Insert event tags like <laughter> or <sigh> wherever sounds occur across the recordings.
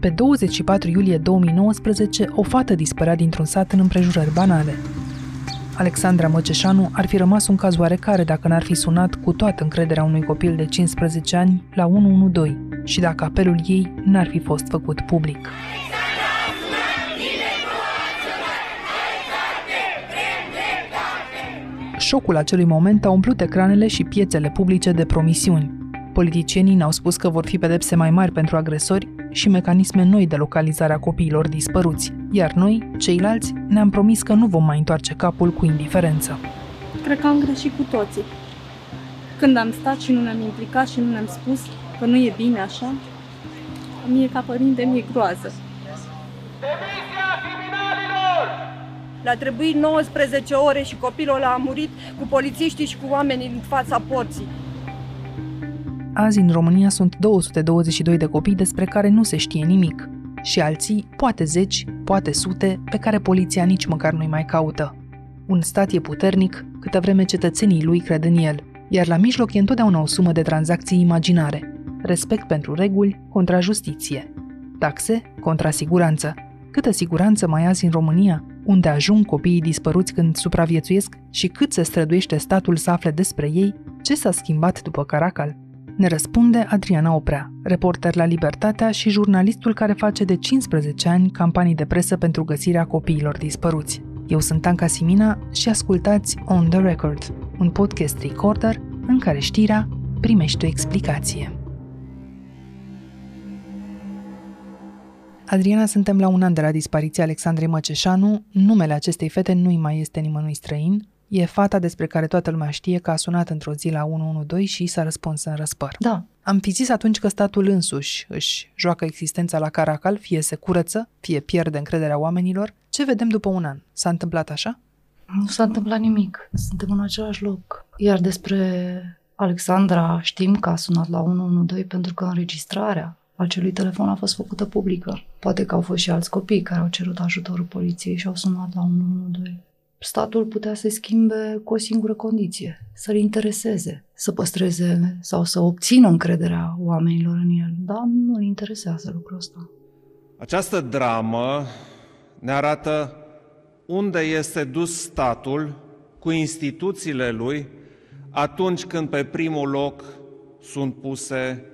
Pe 24 iulie 2019, o fată dispărea dintr-un sat în împrejurări banale. Alexandra Măceșanu ar fi rămas un caz oarecare dacă n-ar fi sunat cu toată încrederea unui copil de 15 ani la 112 și dacă apelul ei n-ar fi fost făcut public. Șocul acelui moment a umplut ecranele și piețele publice de promisiuni. Politicienii ne-au spus că vor fi pedepse mai mari pentru agresori și mecanisme noi de localizare a copiilor dispăruți, iar noi, ceilalți, ne-am promis că nu vom mai întoarce capul cu indiferență. Cred că am greșit cu toții. Când am stat și nu ne-am implicat și nu ne-am spus că nu e bine așa, mie ca părinte mi-e groază. Le-a trebuit 19 ore și copilul a murit cu polițiștii și cu oamenii în fața porții. Azi în România sunt 222 de copii despre care nu se știe nimic și alții, poate zeci, poate sute, pe care poliția nici măcar nu-i mai caută. Un stat e puternic câtă vreme cetățenii lui cred în el, iar la mijloc e întotdeauna o sumă de tranzacții imaginare. Respect pentru reguli contra justiție. Taxe contra siguranță. Câtă siguranță mai azi în România, unde ajung copiii dispăruți când supraviețuiesc și cât se străduiește statul să afle despre ei, ce s-a schimbat după Caracal? Ne răspunde Adriana Oprea, reporter la Libertatea și jurnalistul care face de 15 ani campanii de presă pentru găsirea copiilor dispăruți. Eu sunt Anca Simina și ascultați On The Record, un podcast recorder în care știrea primește o explicație. Adriana, suntem la un an de la dispariția Alexandrei Măceșanu. Numele acestei fete nu-i mai este nimănui străin. E fata despre care toată lumea știe că a sunat într-o zi la 112 și s-a răspuns în răspăr. Da. Am fi zis atunci că statul însuși își joacă existența la caracal, fie se curăță, fie pierde încrederea oamenilor. Ce vedem după un an? S-a întâmplat așa? Nu s-a întâmplat nimic. Suntem în același loc. Iar despre Alexandra știm că a sunat la 112 pentru că înregistrarea acelui telefon a fost făcută publică. Poate că au fost și alți copii care au cerut ajutorul poliției și au sunat la 112 statul putea să schimbe cu o singură condiție, să-l intereseze, să păstreze sau să obțină încrederea oamenilor în el. Dar nu îl interesează lucrul ăsta. Această dramă ne arată unde este dus statul cu instituțiile lui atunci când pe primul loc sunt puse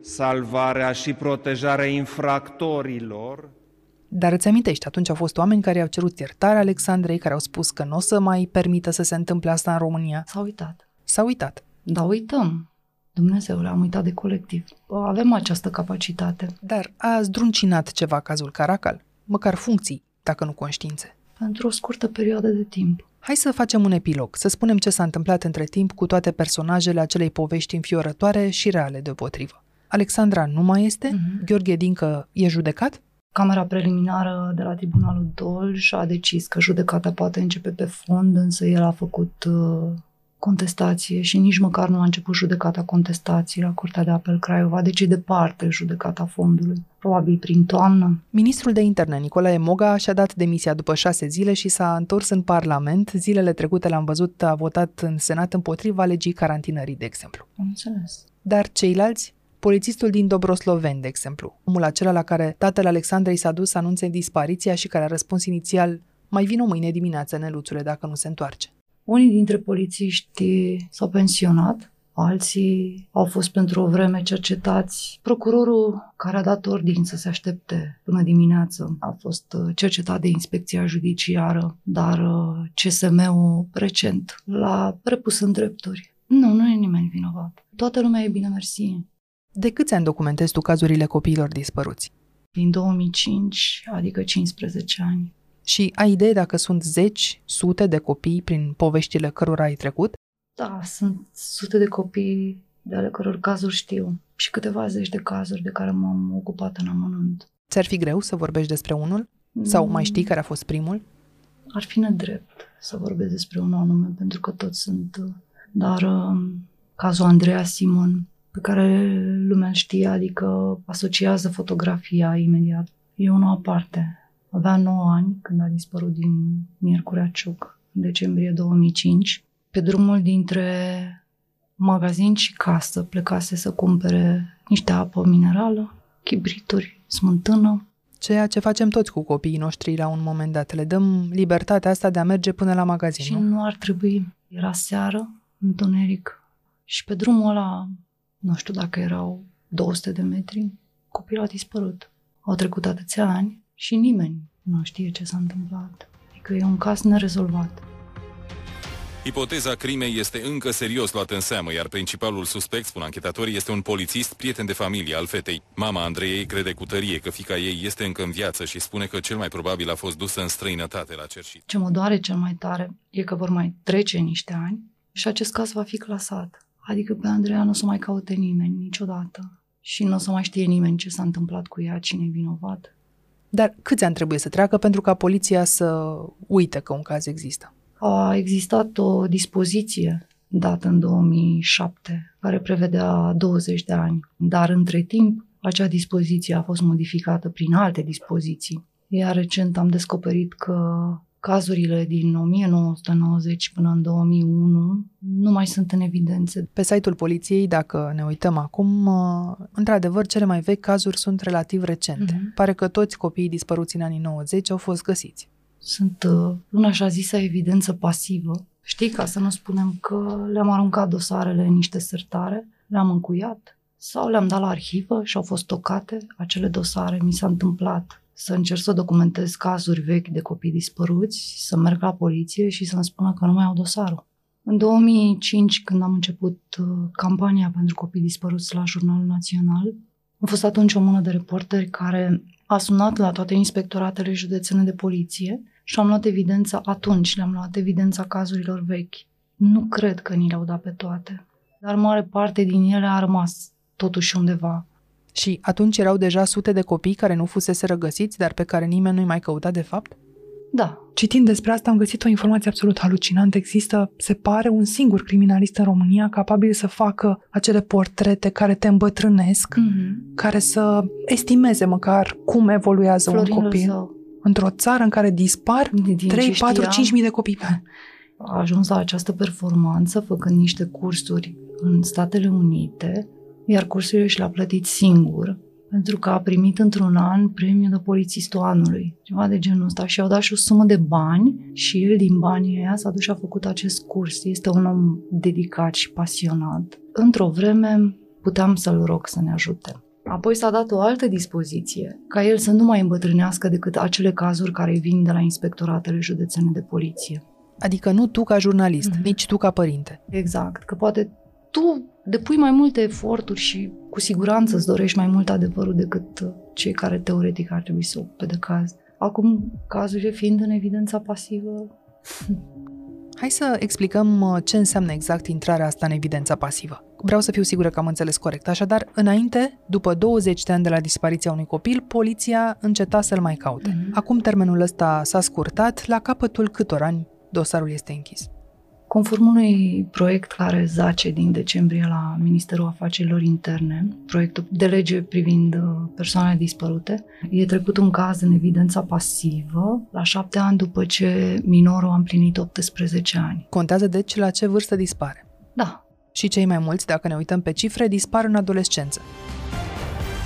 salvarea și protejarea infractorilor dar îți amintești, atunci au fost oameni care au cerut iertare Alexandrei, care au spus că nu o să mai permită să se întâmple asta în România. S-au uitat. S-au uitat. Da, uităm. Dumnezeu, am uitat de colectiv. Avem această capacitate. Dar a zdruncinat ceva cazul Caracal? Măcar funcții, dacă nu conștiințe. Pentru o scurtă perioadă de timp. Hai să facem un epilog, să spunem ce s-a întâmplat între timp cu toate personajele acelei povești înfiorătoare și reale deopotrivă. Alexandra nu mai este? Uh-huh. Gheorghe Dincă e judecat? Camera preliminară de la Tribunalul Dolj a decis că judecata poate începe pe fond, însă el a făcut uh, contestație și nici măcar nu a început judecata contestației la Curtea de Apel Craiova, deci e departe judecata fondului, probabil prin toamnă. Ministrul de interne, Nicolae Moga, și-a dat demisia după șase zile și s-a întors în Parlament. Zilele trecute l-am văzut, a votat în Senat împotriva legii carantinării, de exemplu. Am înțeles. Dar ceilalți Polițistul din Dobrosloven, de exemplu, omul acela la care tatăl Alexandrei s-a dus să anunțe dispariția și care a răspuns inițial mai vin o mâine dimineață, Neluțule, dacă nu se întoarce. Unii dintre polițiști s-au pensionat, alții au fost pentru o vreme cercetați. Procurorul care a dat ordin să se aștepte până dimineață a fost uh, cercetat de inspecția judiciară, dar uh, CSM-ul recent l-a repus în drepturi. Nu, nu e nimeni vinovat. Toată lumea e bine mersi. De câți ani documentezi tu cazurile copiilor dispăruți? Din 2005, adică 15 ani. Și ai idee dacă sunt zeci, sute de copii prin poveștile cărora ai trecut? Da, sunt sute de copii de ale căror cazuri știu și câteva zeci de cazuri de care m-am ocupat în amănunt. Ți-ar fi greu să vorbești despre unul? Sau mai știi care a fost primul? Ar fi nedrept să vorbesc despre un anume, pentru că toți sunt... Dar um, cazul Andreea Simon pe care lumea știe, adică asociază fotografia imediat. E unul aparte. Avea 9 ani când a dispărut din Miercurea Ciuc, în decembrie 2005, pe drumul dintre magazin și casă plecase să cumpere niște apă minerală, chibrituri, smântână. Ceea ce facem toți cu copiii noștri la un moment dat. Le dăm libertatea asta de a merge până la magazin, Și nu? nu ar trebui. Era seară, întuneric. Și pe drumul ăla, nu știu dacă erau 200 de metri, copilul a dispărut. Au trecut atâția ani și nimeni nu știe ce s-a întâmplat. Adică e un caz nerezolvat. Ipoteza crimei este încă serios luată în seamă, iar principalul suspect, spun anchetatorii, este un polițist, prieten de familie al fetei. Mama Andreei crede cu tărie că fica ei este încă în viață și spune că cel mai probabil a fost dusă în străinătate la cerșit. Ce mă doare cel mai tare e că vor mai trece niște ani și acest caz va fi clasat. Adică pe Andreea nu o să mai caute nimeni niciodată. Și nu o să mai știe nimeni ce s-a întâmplat cu ea, cine e vinovat. Dar câți ani trebuie să treacă pentru ca poliția să uite că un caz există? A existat o dispoziție dată în 2007 care prevedea 20 de ani, dar între timp acea dispoziție a fost modificată prin alte dispoziții. Iar recent am descoperit că cazurile din 1990 până în 2001 nu mai sunt în evidențe. Pe site-ul poliției, dacă ne uităm acum, uh, într-adevăr, cele mai vechi cazuri sunt relativ recente. Mhm. Pare că toți copiii dispăruți în anii 90 au fost găsiți. Sunt uh, în așa zisă evidență pasivă. Știi, ca să nu spunem că le-am aruncat dosarele în niște sertare, le-am încuiat sau le-am dat la arhivă și au fost tocate acele dosare. Mi s-a întâmplat să încerc să documentez cazuri vechi de copii dispăruți, să merg la poliție și să-mi spună că nu mai au dosarul. În 2005, când am început uh, campania pentru copii dispăruți la Jurnalul Național, am fost atunci o mână de reporteri care a sunat la toate inspectoratele județene de poliție și am luat evidența atunci, le-am luat evidența cazurilor vechi. Nu cred că ni le-au dat pe toate, dar mare parte din ele a rămas totuși undeva. Și atunci erau deja sute de copii care nu fusese răgăsiți, dar pe care nimeni nu-i mai căuta de fapt? Da, Citind despre asta am găsit o informație absolut halucinantă. Există, se pare, un singur criminalist în România capabil să facă acele portrete care te îmbătrânesc, mm-hmm. care să estimeze măcar cum evoluează Florin un copil. Lăzău, Într-o țară în care dispar din ce 3, 4, știam, 5 mii de copii pe an. a ajuns la această performanță făcând niște cursuri în Statele Unite, iar cursurile și le-a plătit singur, pentru că a primit într-un an premiul de polițistul anului, ceva de genul ăsta, și au dat și o sumă de bani și el din banii aia s-a dus și a făcut acest curs. Este un om dedicat și pasionat. Într-o vreme puteam să-l rog să ne ajute. Apoi s-a dat o altă dispoziție, ca el să nu mai îmbătrânească decât acele cazuri care vin de la inspectoratele județene de poliție. Adică nu tu ca jurnalist, Mhm. nici tu ca părinte. Exact, că poate tu depui mai multe eforturi și cu siguranță îți dorești mai mult adevărul decât uh, cei care teoretic ar trebui să o ocupe de caz. Acum, cazurile fiind în evidența pasivă, <laughs> Hai să explicăm uh, ce înseamnă exact intrarea asta în evidența pasivă. Vreau să fiu sigură că am înțeles corect. Așadar, înainte, după 20 de ani de la dispariția unui copil, poliția înceta să-l mai caute. Mhm. Acum termenul ăsta s-a scurtat, la capătul câtor ani dosarul este închis. Conform unui proiect care zace din decembrie la Ministerul Afacerilor Interne, proiectul de lege privind uh, persoanele dispărute, e trecut un caz în evidența pasivă la șapte ani după ce minorul a împlinit 18 ani. Contează deci la ce vârstă dispare. Da, Și cei mai mulți, dacă ne uităm pe cifre, dispar în adolescență.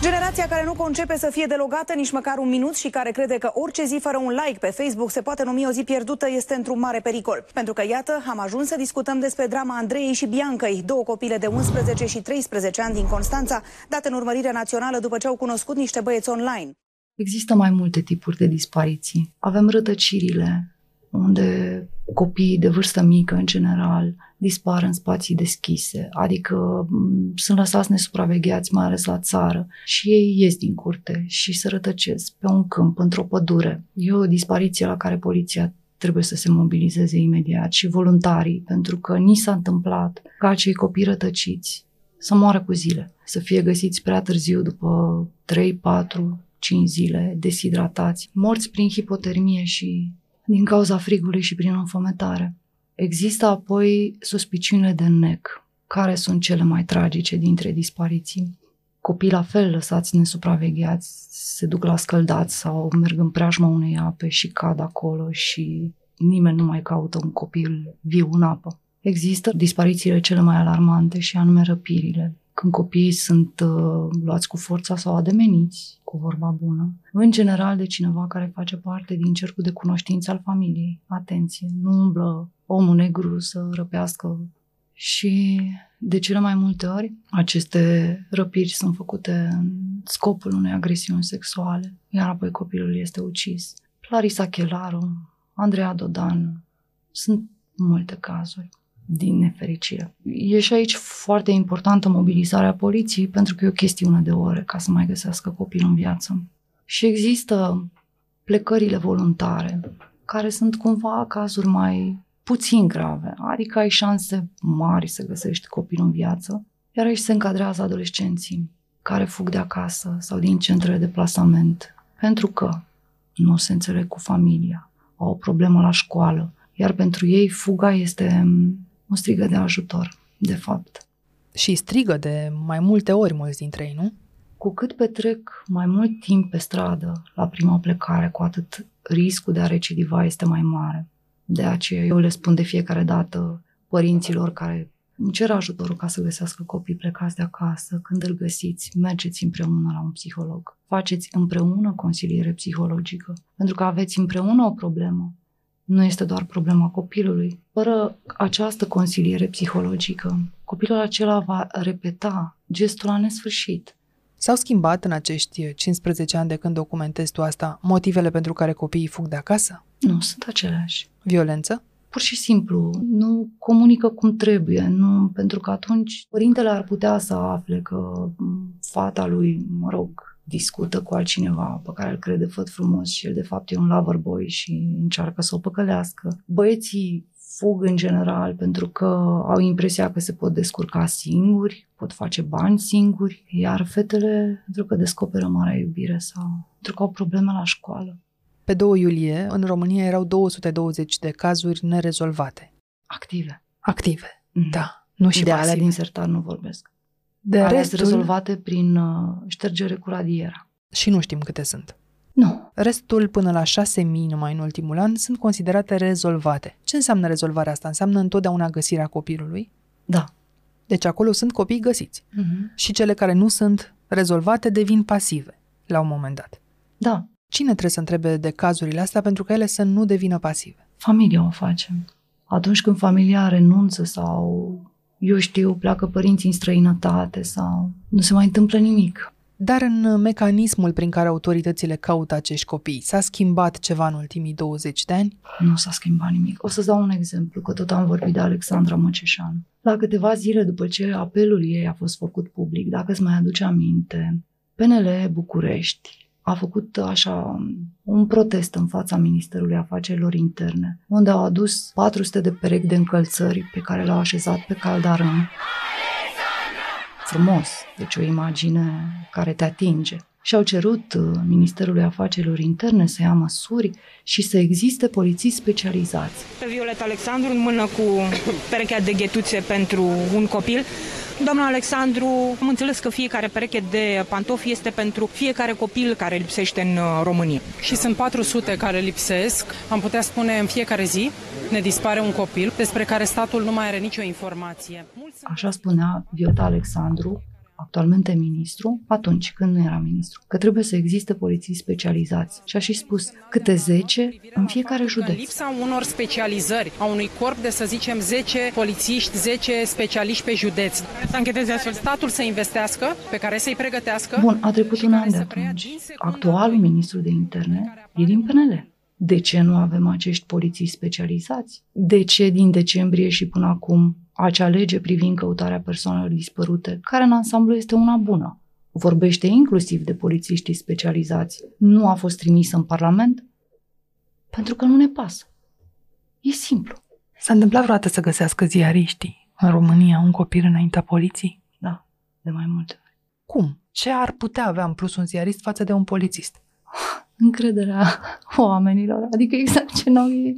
Generația care nu concepe să fie delogată nici măcar un minut și care crede că orice zi fără un like pe Facebook se poate numi o zi pierdută este într-un mare pericol. Pentru că, iată, am ajuns să discutăm despre drama Andreei și Biancăi, două copile de 11 și 13 ani din Constanța, date în urmărire națională după ce au cunoscut niște băieți online. Există mai multe tipuri de dispariții. Avem rătăcirile, unde copiii de vârstă mică, în general, dispar în spații deschise, adică m, sunt lăsați nesupravegheați, mai ales la țară, și ei ies din curte și se rătăcesc pe un câmp, într-o pădure. E o dispariție la care poliția trebuie să se mobilizeze imediat și voluntarii, pentru că ni s-a întâmplat ca acei copii rătăciți să moară cu zile, să fie găsiți prea târziu după 3, 4, 5 zile deshidratați, morți prin hipotermie și din cauza frigului și prin înfometare. Există apoi suspiciunile de nec, care sunt cele mai tragice dintre dispariții. Copii la fel lăsați nesupravegheați, se duc la scăldați sau merg în preajma unei ape și cad acolo și nimeni nu mai caută un copil viu în apă. Există disparițiile cele mai alarmante și anume răpirile. Când copiii sunt uh, luați cu forța sau ademeniți, cu vorba bună, în general de cineva care face parte din cercul de cunoștință al familiei. Atenție, nu umblă omul negru să răpească și de cele mai multe ori aceste răpiri sunt făcute în scopul unei agresiuni sexuale, iar apoi copilul este ucis. Clarisa Chelaru, Andreea Dodan, sunt multe cazuri din nefericire. E și aici foarte importantă mobilizarea poliției pentru că e o chestiune de ore ca să mai găsească copilul în viață. Și există plecările voluntare, care sunt cumva cazuri mai puțin grave, adică ai șanse mari să găsești copilul în viață, iar aici se încadrează adolescenții care fug de acasă sau din centrele de plasament pentru că nu se înțeleg cu familia, au o problemă la școală, iar pentru ei fuga este o strigă de ajutor, de fapt. Și strigă de mai multe ori mulți dintre ei, nu? Cu cât petrec mai mult timp pe stradă la prima plecare, cu atât riscul de a recidiva este mai mare. De aceea eu le spun de fiecare dată părinților care îmi cer ajutorul ca să găsească copii plecați de acasă, când îl găsiți, mergeți împreună la un psiholog. Faceți împreună consiliere psihologică, pentru că aveți împreună o problemă nu este doar problema copilului. Fără această consiliere psihologică, copilul acela va repeta gestul la nesfârșit. S-au schimbat în acești 15 ani de când documentezi tu asta motivele pentru care copiii fug de acasă? Nu, sunt aceleași. Violență? Pur și simplu, nu comunică cum trebuie, nu, pentru că atunci părintele ar putea să afle că fata lui, mă rog, discută cu altcineva pe care îl crede făt frumos și el de fapt e un lover boy și încearcă să o păcălească. Băieții fug în general pentru că au impresia că se pot descurca singuri, pot face bani singuri, iar fetele pentru că descoperă marea iubire sau pentru că au probleme la școală. Pe 2 iulie, în România erau 220 de cazuri nerezolvate. Active. Active, mm. da. Nu și de pasive. alea din sertar nu vorbesc. De Alea restul... rezolvate prin uh, ștergere cu radiera. Și nu știm câte sunt. Nu. Restul, până la 6.000 numai în ultimul an, sunt considerate rezolvate. Ce înseamnă rezolvarea asta? Înseamnă întotdeauna găsirea copilului? Da. Deci acolo sunt copii găsiți. Mm-hmm. Și cele care nu sunt rezolvate devin pasive la un moment dat. Da. Cine trebuie să întrebe de cazurile astea pentru că ele să nu devină pasive? Familia o face. Atunci când familia renunță sau eu știu, pleacă părinții în străinătate sau nu se mai întâmplă nimic. Dar în mecanismul prin care autoritățile caută acești copii, s-a schimbat ceva în ultimii 20 de ani? Nu s-a schimbat nimic. O să-ți dau un exemplu, că tot am vorbit de Alexandra Măceșan. La câteva zile după ce apelul ei a fost făcut public, dacă îți mai aduce aminte, PNL București a făcut așa un protest în fața Ministerului Afacerilor Interne, unde au adus 400 de perechi de încălțări pe care le-au așezat pe caldarâm. Frumos, deci o imagine care te atinge. Și au cerut uh, Ministerului Afacerilor Interne să ia măsuri și să existe polițiști specializați. Violeta Alexandru în mână cu perechea de ghetuțe pentru un copil Doamna Alexandru, am înțeles că fiecare pereche de pantofi este pentru fiecare copil care lipsește în uh, România. Și sunt 400 care lipsesc. Am putea spune în fiecare zi ne dispare un copil despre care statul nu mai are nicio informație. Așa spunea Violeta Alexandru, actualmente ministru, atunci când nu era ministru, că trebuie să existe poliții specializați. Și a și spus câte 10 în fiecare județ. Lipsa unor specializări, a unui corp de, să zicem, 10 polițiști, 10 specialiști pe județ. Să încheteze astfel statul să investească, pe care să-i pregătească. Bun, a trecut un an de atunci. Actualul ministru de interne e din PNL. De ce nu avem acești poliții specializați? De ce din decembrie și până acum acea lege privind căutarea persoanelor dispărute, care în ansamblu este una bună, vorbește inclusiv de polițiștii specializați, nu a fost trimisă în Parlament? Pentru că nu ne pasă. E simplu. S-a întâmplat vreodată să găsească ziariștii în România un copil înaintea poliției? Da, de mai multe ori. Cum? Ce ar putea avea în plus un ziarist față de un polițist? Încrederea oamenilor, adică exact ce noi ei,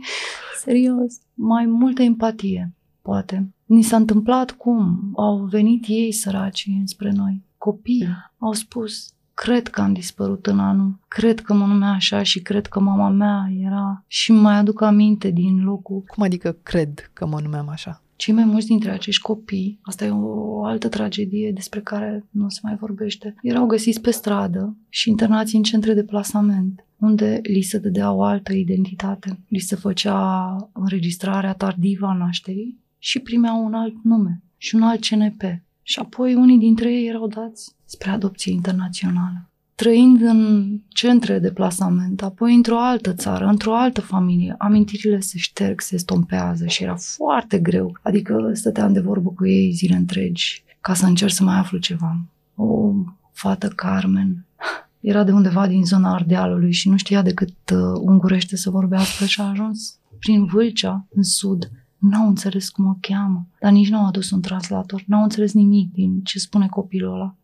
serios, mai multă empatie, poate. Ni s-a întâmplat cum? Au venit ei săraci spre noi. Copii au spus, cred că am dispărut în anul, cred că mă numea așa și cred că mama mea era... Și mai aduc aminte din locul... Cum adică cred că mă numeam așa? Cei mai mulți dintre acești copii, asta e o altă tragedie despre care nu se mai vorbește, erau găsiți pe stradă și internați în centre de plasament, unde li se dădea o altă identitate. Li se făcea înregistrarea tardivă a nașterii și primeau un alt nume și un alt CNP. Și apoi unii dintre ei erau dați spre adopție internațională trăind în centre de plasament, apoi într-o altă țară, într-o altă familie, amintirile se șterg, se stompează și era foarte greu. Adică stăteam de vorbă cu ei zile întregi ca să încerc să mai aflu ceva. O fată Carmen <laughs> era de undeva din zona Ardealului și nu știa decât uh, ungurește să vorbească și a ajuns prin Vâlcea, în sud. N-au înțeles cum o cheamă, dar nici n-au adus un translator, n-au înțeles nimic din ce spune copilul ăla,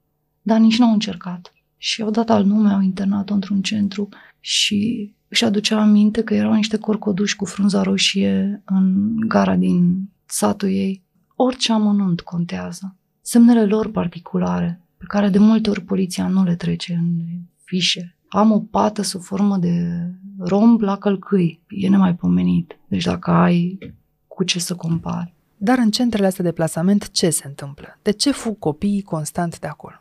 dar nici n-au încercat și au dat al nume, au internat-o într-un centru și își aducea aminte că erau niște corcoduși cu frunza roșie în gara din satul ei. Orice amănunt contează. Semnele lor particulare, pe care de multe ori poliția nu le trece în fișe. Am o pată sub formă de romb la călcâi. E nemaipomenit. Deci dacă ai cu ce să compari. Dar în centrele astea de plasament ce se întâmplă? De ce fug copiii constant de acolo?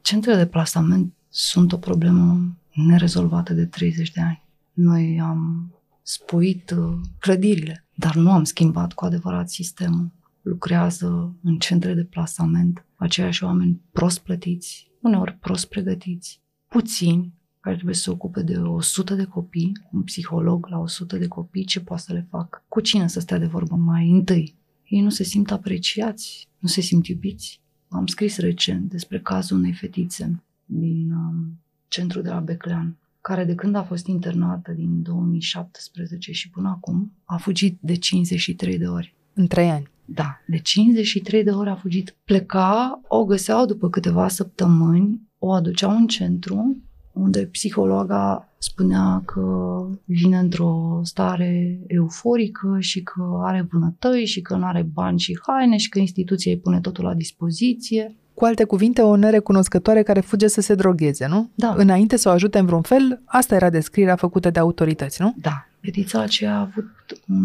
Centrele de plasament sunt o problemă nerezolvată de 30 de ani. Noi am spuit uh, clădirile, dar nu am schimbat cu adevărat sistemul. Lucrează în centre de plasament aceiași oameni prost plătiți, uneori prost pregătiți, puțini, care trebuie să se ocupe de 100 de copii, un psiholog la 100 de copii, ce poate să le fac? Cu cine să stea de vorbă mai întâi? Ei nu se simt apreciați, nu se simt iubiți. Am scris recent despre cazul unei fetițe din um, centrul de la Beclean, care de când a fost internată din 2017 și până acum a fugit de 53 de ori. În trei ani? Da, de 53 de ori a fugit. Pleca, o găseau după câteva săptămâni, o aduceau în centru, unde psihologa spunea că vine într-o stare euforică și că are vânătăi și că nu are bani și haine și că instituția îi pune totul la dispoziție. Cu alte cuvinte, o nerecunoscătoare care fuge să se drogheze, nu? Da. Înainte să o ajute în vreun fel, asta era descrierea făcută de autorități, nu? Da. Fetița aceea a avut un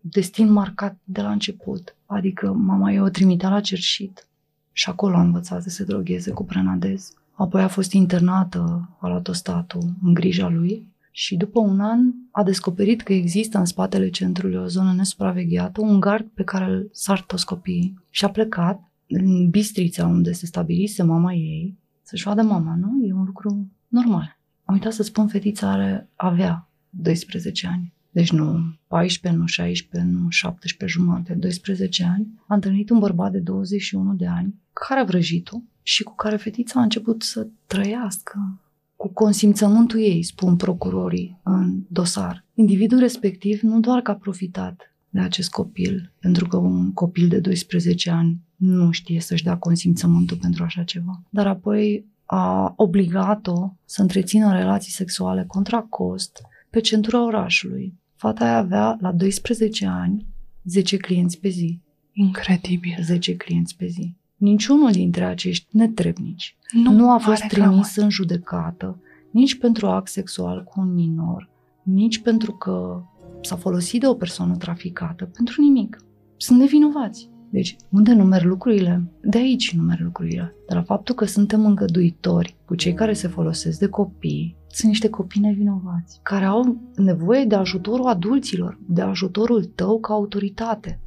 destin marcat de la început. Adică mama ei o trimitea la cerșit și acolo a învățat să se drogheze cu prenadez. Apoi a fost internată, a luat-o statul în grija lui și după un an a descoperit că există în spatele centrului o zonă nesupravegheată, un gard pe care îl sar toți copiii. Și a plecat în Bistrița, unde se stabilise mama ei, să-și vadă mama, nu? E un lucru normal. Am uitat să spun, fetița are, avea 12 ani. Deci nu 14, nu 16, nu 17 jumate, 12 ani. A întâlnit un bărbat de 21 de ani care a vrăjit-o și cu care fetița a început să trăiască cu consimțământul ei, spun procurorii în dosar. Individul respectiv nu doar că a profitat de acest copil, pentru că un copil de 12 ani nu știe să-și dea consimțământul pentru așa ceva. Dar apoi a obligat-o să întrețină relații sexuale contra cost pe centura orașului. Fata aia avea la 12 ani 10 clienți pe zi. Incredibil. 10 clienți pe zi. Niciunul dintre acești netrebnici nu, nu a fost trimis în judecată nici pentru act sexual cu un minor, nici pentru că s-a folosit de o persoană traficată, pentru nimic. Sunt nevinovați. Deci, unde nu merg lucrurile? De aici nu merg lucrurile. De la faptul că suntem îngăduitori cu cei care se folosesc de copii, sunt niște copii nevinovați, care au nevoie de ajutorul adulților, de ajutorul tău ca autoritate.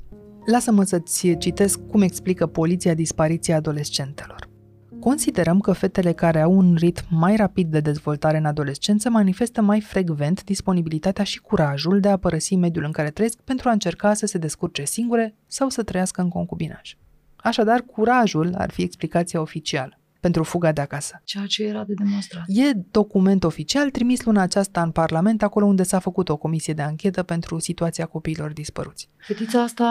Lasă-mă să-ți citesc cum explică poliția dispariția adolescentelor. Considerăm că fetele care au un ritm mai rapid de dezvoltare în adolescență manifestă mai frecvent disponibilitatea și curajul de a părăsi mediul în care trăiesc pentru a încerca să se descurce singure sau să trăiască în concubinaj. Așadar, curajul ar fi explicația oficială pentru fuga de acasă. Ceea ce era de demonstrat. E document oficial trimis luna aceasta în Parlament, acolo unde s-a făcut o comisie de anchetă pentru situația copiilor dispăruți. Fetița asta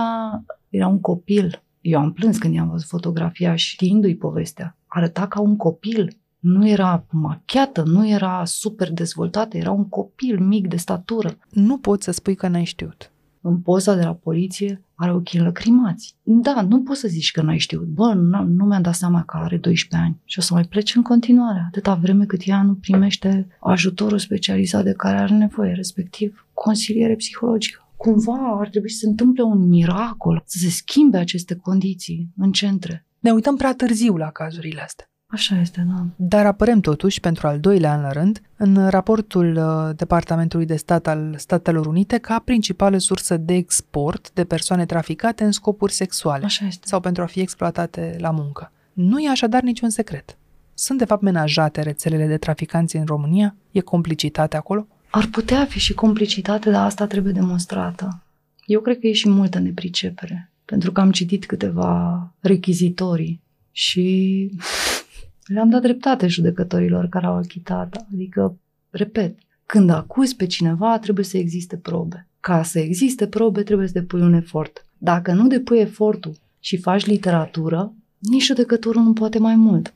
era un copil. Eu am plâns când i-am văzut fotografia știindu-i povestea arăta ca un copil. Nu era machiată, nu era super dezvoltată, era un copil mic de statură. Nu poți să spui că n-ai știut. În poza de la poliție are ochii înlăcrimați. Da, nu poți să zici că n-ai știut. Bă, nu, nu mi-am dat seama că are 12 ani și o să mai plece în continuare, atâta vreme cât ea nu primește ajutorul specializat de care are nevoie, respectiv consiliere psihologică. cumva ar trebui să se întâmple un miracol, să se schimbe aceste condiții în centre. Ne uităm prea târziu la cazurile astea. Așa este, da. Dar apărem totuși, pentru al doilea an la rând, în raportul uh, Departamentului de Stat al Statelor Unite ca principală sursă de export de persoane traficate în scopuri sexuale Așa este. sau pentru a fi exploatate la muncă. Nu e așadar niciun secret. Sunt de fapt menajate rețelele de traficanți în România? E complicitate acolo? Ar putea fi și complicitate, dar asta trebuie demonstrată. Eu cred că e și multă nepricepere, pentru că am citit câteva rechizitorii și <laughs> le-am dat dreptate judecătorilor care au achitat. Adică, repet, când acuzi pe cineva, trebuie să existe probe. Ca să existe probe, trebuie să depui un efort. Dacă nu depui efortul și faci literatură, nici judecătorul nu poate mai mult.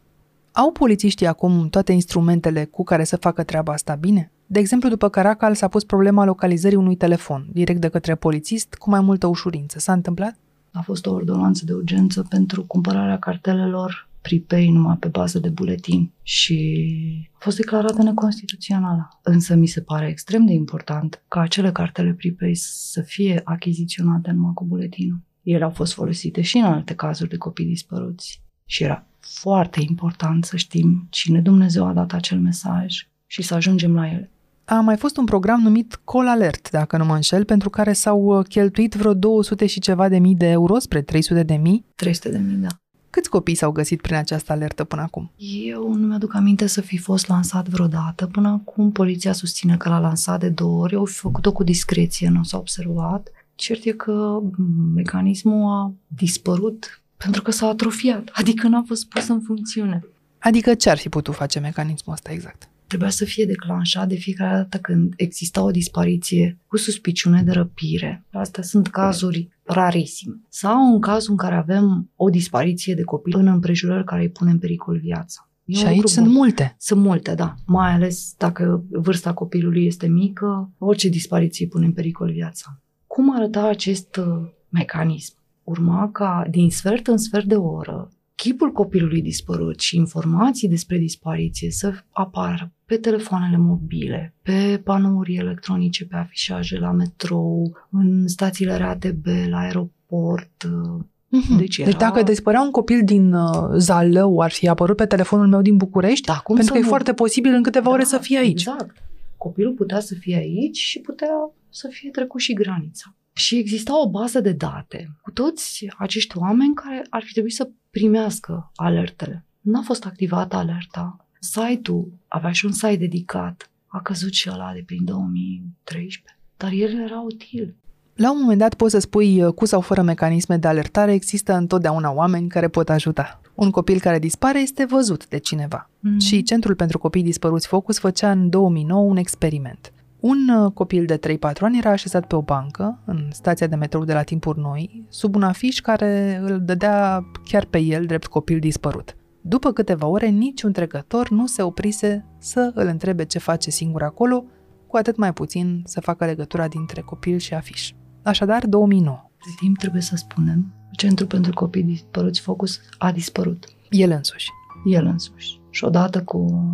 Au polițiștii acum toate instrumentele cu care să facă treaba asta bine? De exemplu, după Caracal s-a pus problema localizării unui telefon, direct de către polițist, cu mai multă ușurință. S-a întâmplat? A fost o ordonanță de urgență pentru cumpărarea cartelelor pripei numai pe bază de buletin și a fost declarată neconstituțională. Însă mi se pare extrem de important ca acele cartele pripei să fie achiziționate numai cu buletinul. Ele au fost folosite și în alte cazuri de copii dispăruți. Și era foarte important să știm cine Dumnezeu a dat acel mesaj și să ajungem la ele. A mai fost un program numit Call Alert, dacă nu mă înșel, pentru care s-au uh, cheltuit vreo 200 și ceva de mii de euro spre 300 de mii. 300 de mii, da. Câți copii s-au găsit prin această alertă până acum? Eu nu mi-aduc aminte să fi fost lansat vreodată. Până acum poliția susține că l-a lansat de două ori. Au fi făcut-o cu discreție, nu s-a observat. Cert e că mecanismul a dispărut pentru că s-a atrofiat, adică n-a fost pus în funcțiune. Adică ce ar fi putut face mecanismul ăsta exact? Trebuia să fie declanșat de fiecare dată când exista o dispariție cu suspiciune de răpire. Astea sunt cazuri rarisime. Sau în cazul în care avem o dispariție de copil în împrejurări care îi pune în pericol viața. E și un aici lucru sunt bun. multe. Sunt multe, da. Mai ales dacă vârsta copilului este mică, orice dispariție pune în pericol viața. Cum arăta acest uh, mecanism? Urma ca din sfert în sfert de oră chipul copilului dispărut și informații despre dispariție să apară pe telefoanele mobile, pe panouri electronice, pe afișaje la metrou, în stațiile RATB, la aeroport. uh, Mhm. Deci era- deci dacă dispărea un copil din uh, Zalău, ar fi apărut pe telefonul meu din București? Da, cum pentru să că e nu? foarte posibil în câteva ore să fie aici. Exact. Copilul putea să fie aici și putea să fie trecut și granița. Și exista o bază de date cu toți acești oameni care ar fi trebuit să primească alertele. N-a fost activată alerta. Site-ul avea și un site dedicat. A căzut și ăla de prin 2013. Dar el era util. La un moment dat poți să spui, uh, cu sau fără mecanisme de alertare, există întotdeauna oameni care pot ajuta. Un copil care dispare este văzut de cineva. Mm. Și Centrul pentru Copii Dispăruți Focus făcea în 2009 un experiment. Un uh, copil de 3-4 ani era așezat pe o bancă în stația de metrou de la timpuri noi, sub un afiș care îl dădea chiar pe el drept copil dispărut. După câteva ore, niciun trecător nu se oprise să îl întrebe ce face singur acolo, cu atât mai puțin să facă legătura dintre copil și afiș. Așadar, 2009. De timp trebuie să spunem, Centrul pentru Copii Dispăruți Focus a dispărut. El însuși. el însuși. Și odată cu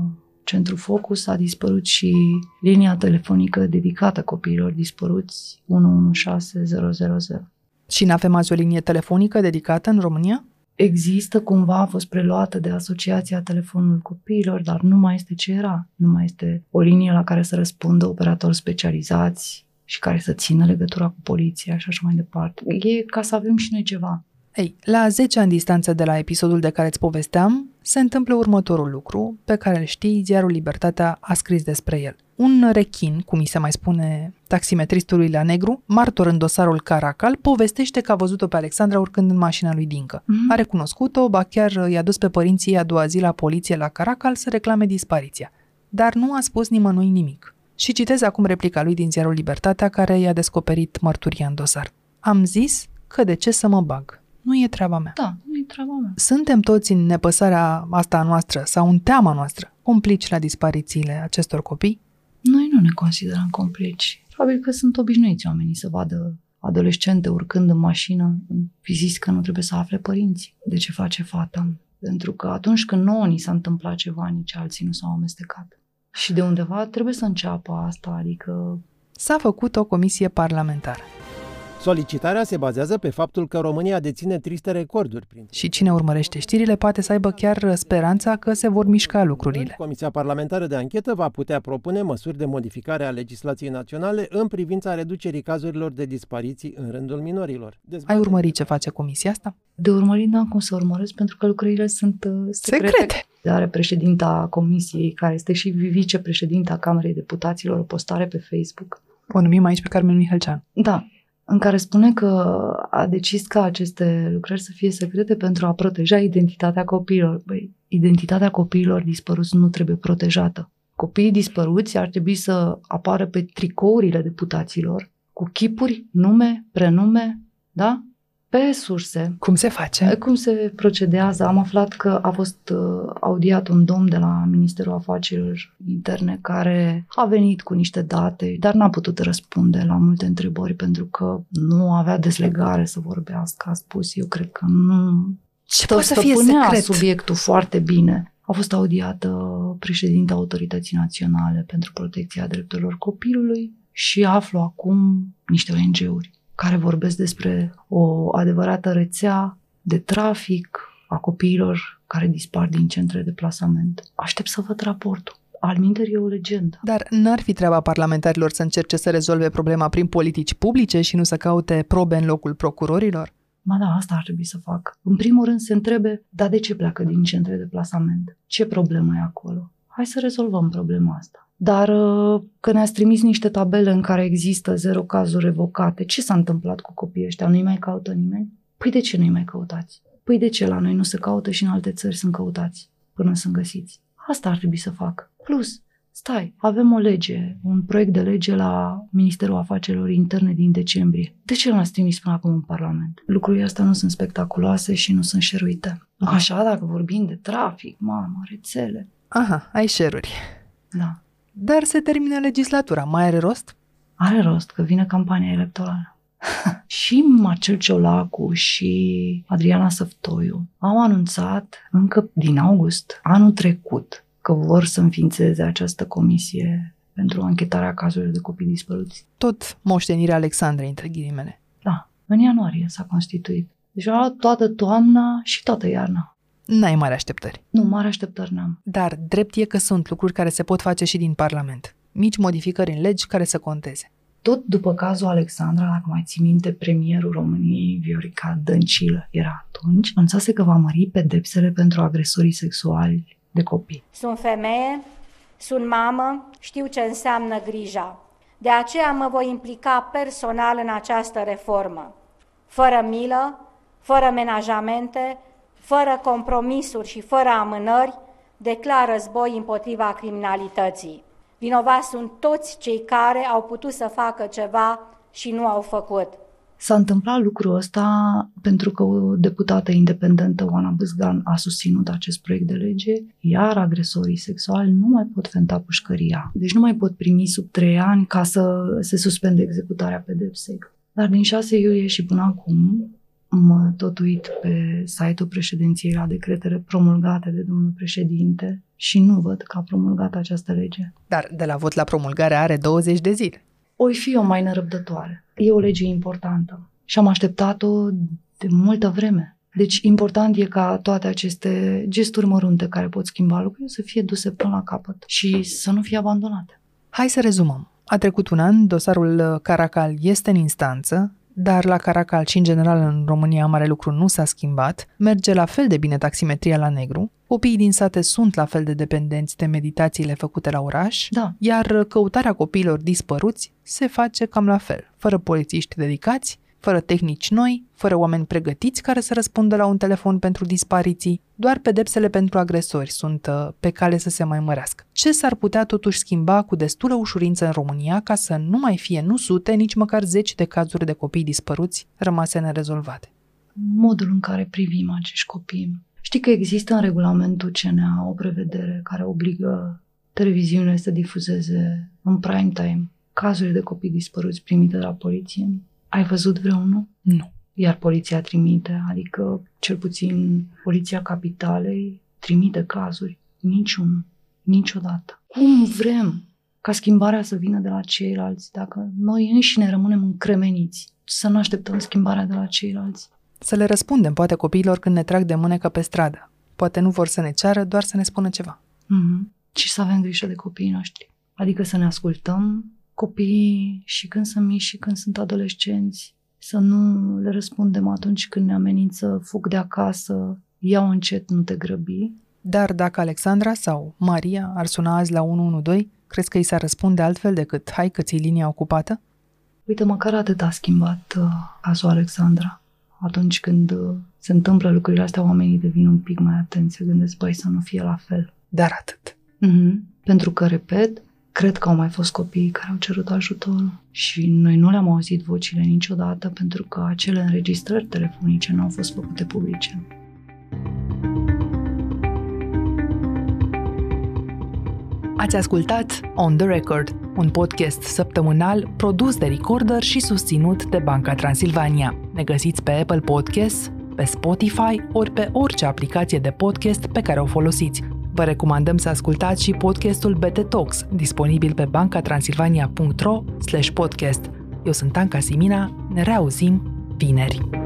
Centrul Focus a dispărut și linia telefonică dedicată copiilor dispăruți 116000. Și nu avem azi o linie telefonică dedicată în România? Există, cumva a fost preluată de Asociația Telefonul Copiilor, dar nu mai este ce era. Nu mai este o linie la care să răspundă operatori specializați și care să țină legătura cu poliția și așa mai departe. E ca să avem și noi ceva. Ei, la 10 ani distanță de la episodul de care îți povesteam, se întâmplă următorul lucru pe care îl știi, ziarul Libertatea a scris despre el. Un rechin, cum îi se mai spune taximetristului la negru, martor în dosarul Caracal, povestește că a văzut-o pe Alexandra urcând în mașina lui Dincă. Mhm. A recunoscut-o, ba chiar i-a dus pe părinții ei a doua zi la poliție la Caracal să reclame dispariția. Dar nu a spus nimănui nimic. Și citez acum replica lui din ziarul Libertatea care i-a descoperit mărturia în dosar. Am zis că de ce să mă bag? Nu e treaba mea. Da, nu e treaba mea. Suntem toți în nepăsarea asta a noastră sau în teama noastră complici la disparițiile acestor copii? Noi nu ne considerăm complici. Probabil că sunt obișnuiți oamenii să vadă adolescente urcând în mașină, fi zis că nu trebuie să afle părinții de ce face fata. Pentru că atunci când nouă ni s-a întâmplat ceva, nici alții nu s-au amestecat. Și de undeva trebuie să înceapă asta, adică S-a făcut o comisie parlamentară. Solicitarea se bazează pe faptul că România deține triste recorduri. Prin... Și cine urmărește știrile poate să aibă chiar speranța că se vor mișca lucrurile. Comisia parlamentară de anchetă va putea propune măsuri de modificare a legislației naționale în privința reducerii cazurilor de dispariții în rândul minorilor. Dezbate... Ai urmărit ce face comisia asta? De urmărit n-am cum să urmăresc pentru că lucrurile sunt uh, secrete. secrete. Are președinta comisiei, care este și vicepreședinta Camerei Deputaților, o postare pe Facebook. O numim aici pe Carmen Mihalcean. Da, în care spune că a decis ca aceste lucrări să fie secrete pentru a proteja identitatea copiilor. Băi, identitatea copiilor dispăruți nu trebuie protejată. Copiii dispăruți ar trebui să apară pe tricourile deputaților cu chipuri, nume, prenume, da? Pe surse. Cum se face? Cum se procedează? Am aflat că a fost uh, audiat un domn de la Ministerul Afacerilor Interne care a venit cu niște date, dar n-a putut răspunde la multe întrebări pentru că nu avea deslegare să vorbească. A spus, eu cred că nu... Ce poate să fie secret? subiectul foarte bine. A fost audiată președinta Autorității Naționale pentru Protecția Drepturilor Copilului și aflu acum niște ONG-uri care vorbesc despre o adevărată rețea de trafic a copiilor care dispar din centre de plasament. Aștept să văd raportul. Alminter e o legendă. Dar n-ar fi treaba parlamentarilor să încerce să rezolve problema prin politici publice și nu să caute probe în locul procurorilor? Ma da, asta ar trebui să fac. În primul rând se întrebe, dar de ce pleacă din centre de plasament? Ce problemă e acolo? Hai să rezolvăm problema asta. Dar uh, că ne-ați trimis niște tabele în care există zero cazuri revocate, ce s-a întâmplat cu copiii ăștia? Nu-i mai caută nimeni? Păi de ce nu-i mai căutați? Păi de ce la noi nu se caută și în alte țări sunt căutați până sunt găsiți? Asta ar trebui să fac. Plus, stai, avem o lege, un proiect de lege la Ministerul Afacerilor Interne din decembrie. De ce nu l-ați trimis până acum în Parlament? Lucrurile astea nu sunt spectaculoase și nu sunt șeruite. Așa, dacă vorbim de trafic, mamă, rețele. Aha, ai șeruri. Da. Dar se termină legislatura. Mai are rost? Are rost, că vine campania electorală. <laughs> și Marcel Ciolacu și Adriana Săftoiu au anunțat încă din august anul trecut că vor să înființeze această comisie pentru anchetarea cazurilor de copii dispăruți. Tot moștenirea Alexandrei, între ghilimele. Da, în ianuarie s-a constituit. Deci toată toamna și toată iarna. N-ai mari așteptări. Nu, mari așteptări n-am. Dar drept e că sunt lucruri care se pot face și din Parlament. Mici modificări în legi care să conteze. Tot după cazul Alexandra, dacă mai ții minte, premierul României, Viorica Dăncilă, era atunci, anunțase că va mări pedepsele pentru agresorii sexuali de copii. Sunt femeie, sunt mamă, știu ce înseamnă grija. De aceea mă voi implica personal în această reformă. Fără milă, fără menajamente, fără compromisuri și fără amânări, declară război împotriva criminalității. Vinovați sunt toți cei care au putut să facă ceva și nu au făcut. S-a întâmplat lucrul ăsta pentru că o deputată independentă, Oana Băzgan, a susținut acest proiect de lege, iar agresorii sexuali nu mai pot fenta pușcăria. Deci nu mai pot primi sub trei ani ca să se suspende executarea pedepsei. Dar din 6 iulie și până acum, mă tot uit pe site-ul președinției la decretele promulgate de domnul președinte și nu văd că a promulgat această lege. Dar de la vot la promulgare are 20 de zile. Oi fi o mai nerăbdătoare. E o lege importantă și am așteptat-o de multă vreme. Deci important e ca toate aceste gesturi mărunte care pot schimba lucrurile să fie duse până la capăt și să nu fie abandonate. Hai să rezumăm. A trecut un an, dosarul Caracal este în instanță, dar la Caracal și în general în România mare lucru nu s-a schimbat, merge la fel de bine taximetria la negru, copiii din sate sunt la fel de dependenți de meditațiile făcute la oraș, da. iar căutarea copiilor dispăruți se face cam la fel, fără polițiști dedicați, fără tehnici noi, fără oameni pregătiți care să răspundă la un telefon pentru dispariții, doar pedepsele pentru agresori sunt uh, pe cale să se mai mărească. Ce s-ar putea totuși schimba cu destulă ușurință în România ca să nu mai fie nu sute, nici măcar zeci de cazuri de copii dispăruți rămase nerezolvate? Modul în care privim acești copii. Știi că există în regulamentul CNA o prevedere care obligă televiziunile să difuzeze în prime time cazuri de copii dispăruți primite de la poliție ai văzut vreunul? Nu. Iar poliția trimite, adică cel puțin poliția capitalei trimite cazuri. Niciunul. Niciodată. Cum vrem ca schimbarea să vină de la ceilalți. Dacă noi înșine rămânem încremeniți, să nu așteptăm schimbarea de la ceilalți. Să le răspundem, poate, copiilor când ne trag de mânecă pe stradă. Poate nu vor să ne ceară, doar să ne spună ceva. Mm-hmm. Și să avem grijă de copiii noștri. Adică să ne ascultăm copiii și când sunt mici și când sunt adolescenți, să nu le răspundem atunci când ne amenință, fug de acasă, iau încet, nu te grăbi. Dar dacă Alexandra sau Maria ar suna azi la 112, crezi că îi s-ar răspunde altfel decât hai că ți linia ocupată? Uite, măcar atât a schimbat uh, cazul Alexandra. Atunci când uh, se întâmplă lucrurile astea, oamenii devin un pic mai atenți, se gândesc, băi, să nu fie la fel. Dar atât. Mm-hmm. Pentru că, repet, cred că au mai fost copii care au cerut ajutor și noi nu le-am auzit vocile niciodată pentru că acele înregistrări telefonice nu au fost făcute publice. Ați ascultat On The Record, un podcast săptămânal produs de Recorder și susținut de Banca Transilvania. Ne găsiți pe Apple Podcasts, pe Spotify ori pe orice aplicație de podcast pe care o folosiți. Vă recomandăm să ascultați și podcastul BT Talks, disponibil pe bancatransilvania.ro podcast. Eu sunt Anca Simina, ne reauzim vineri.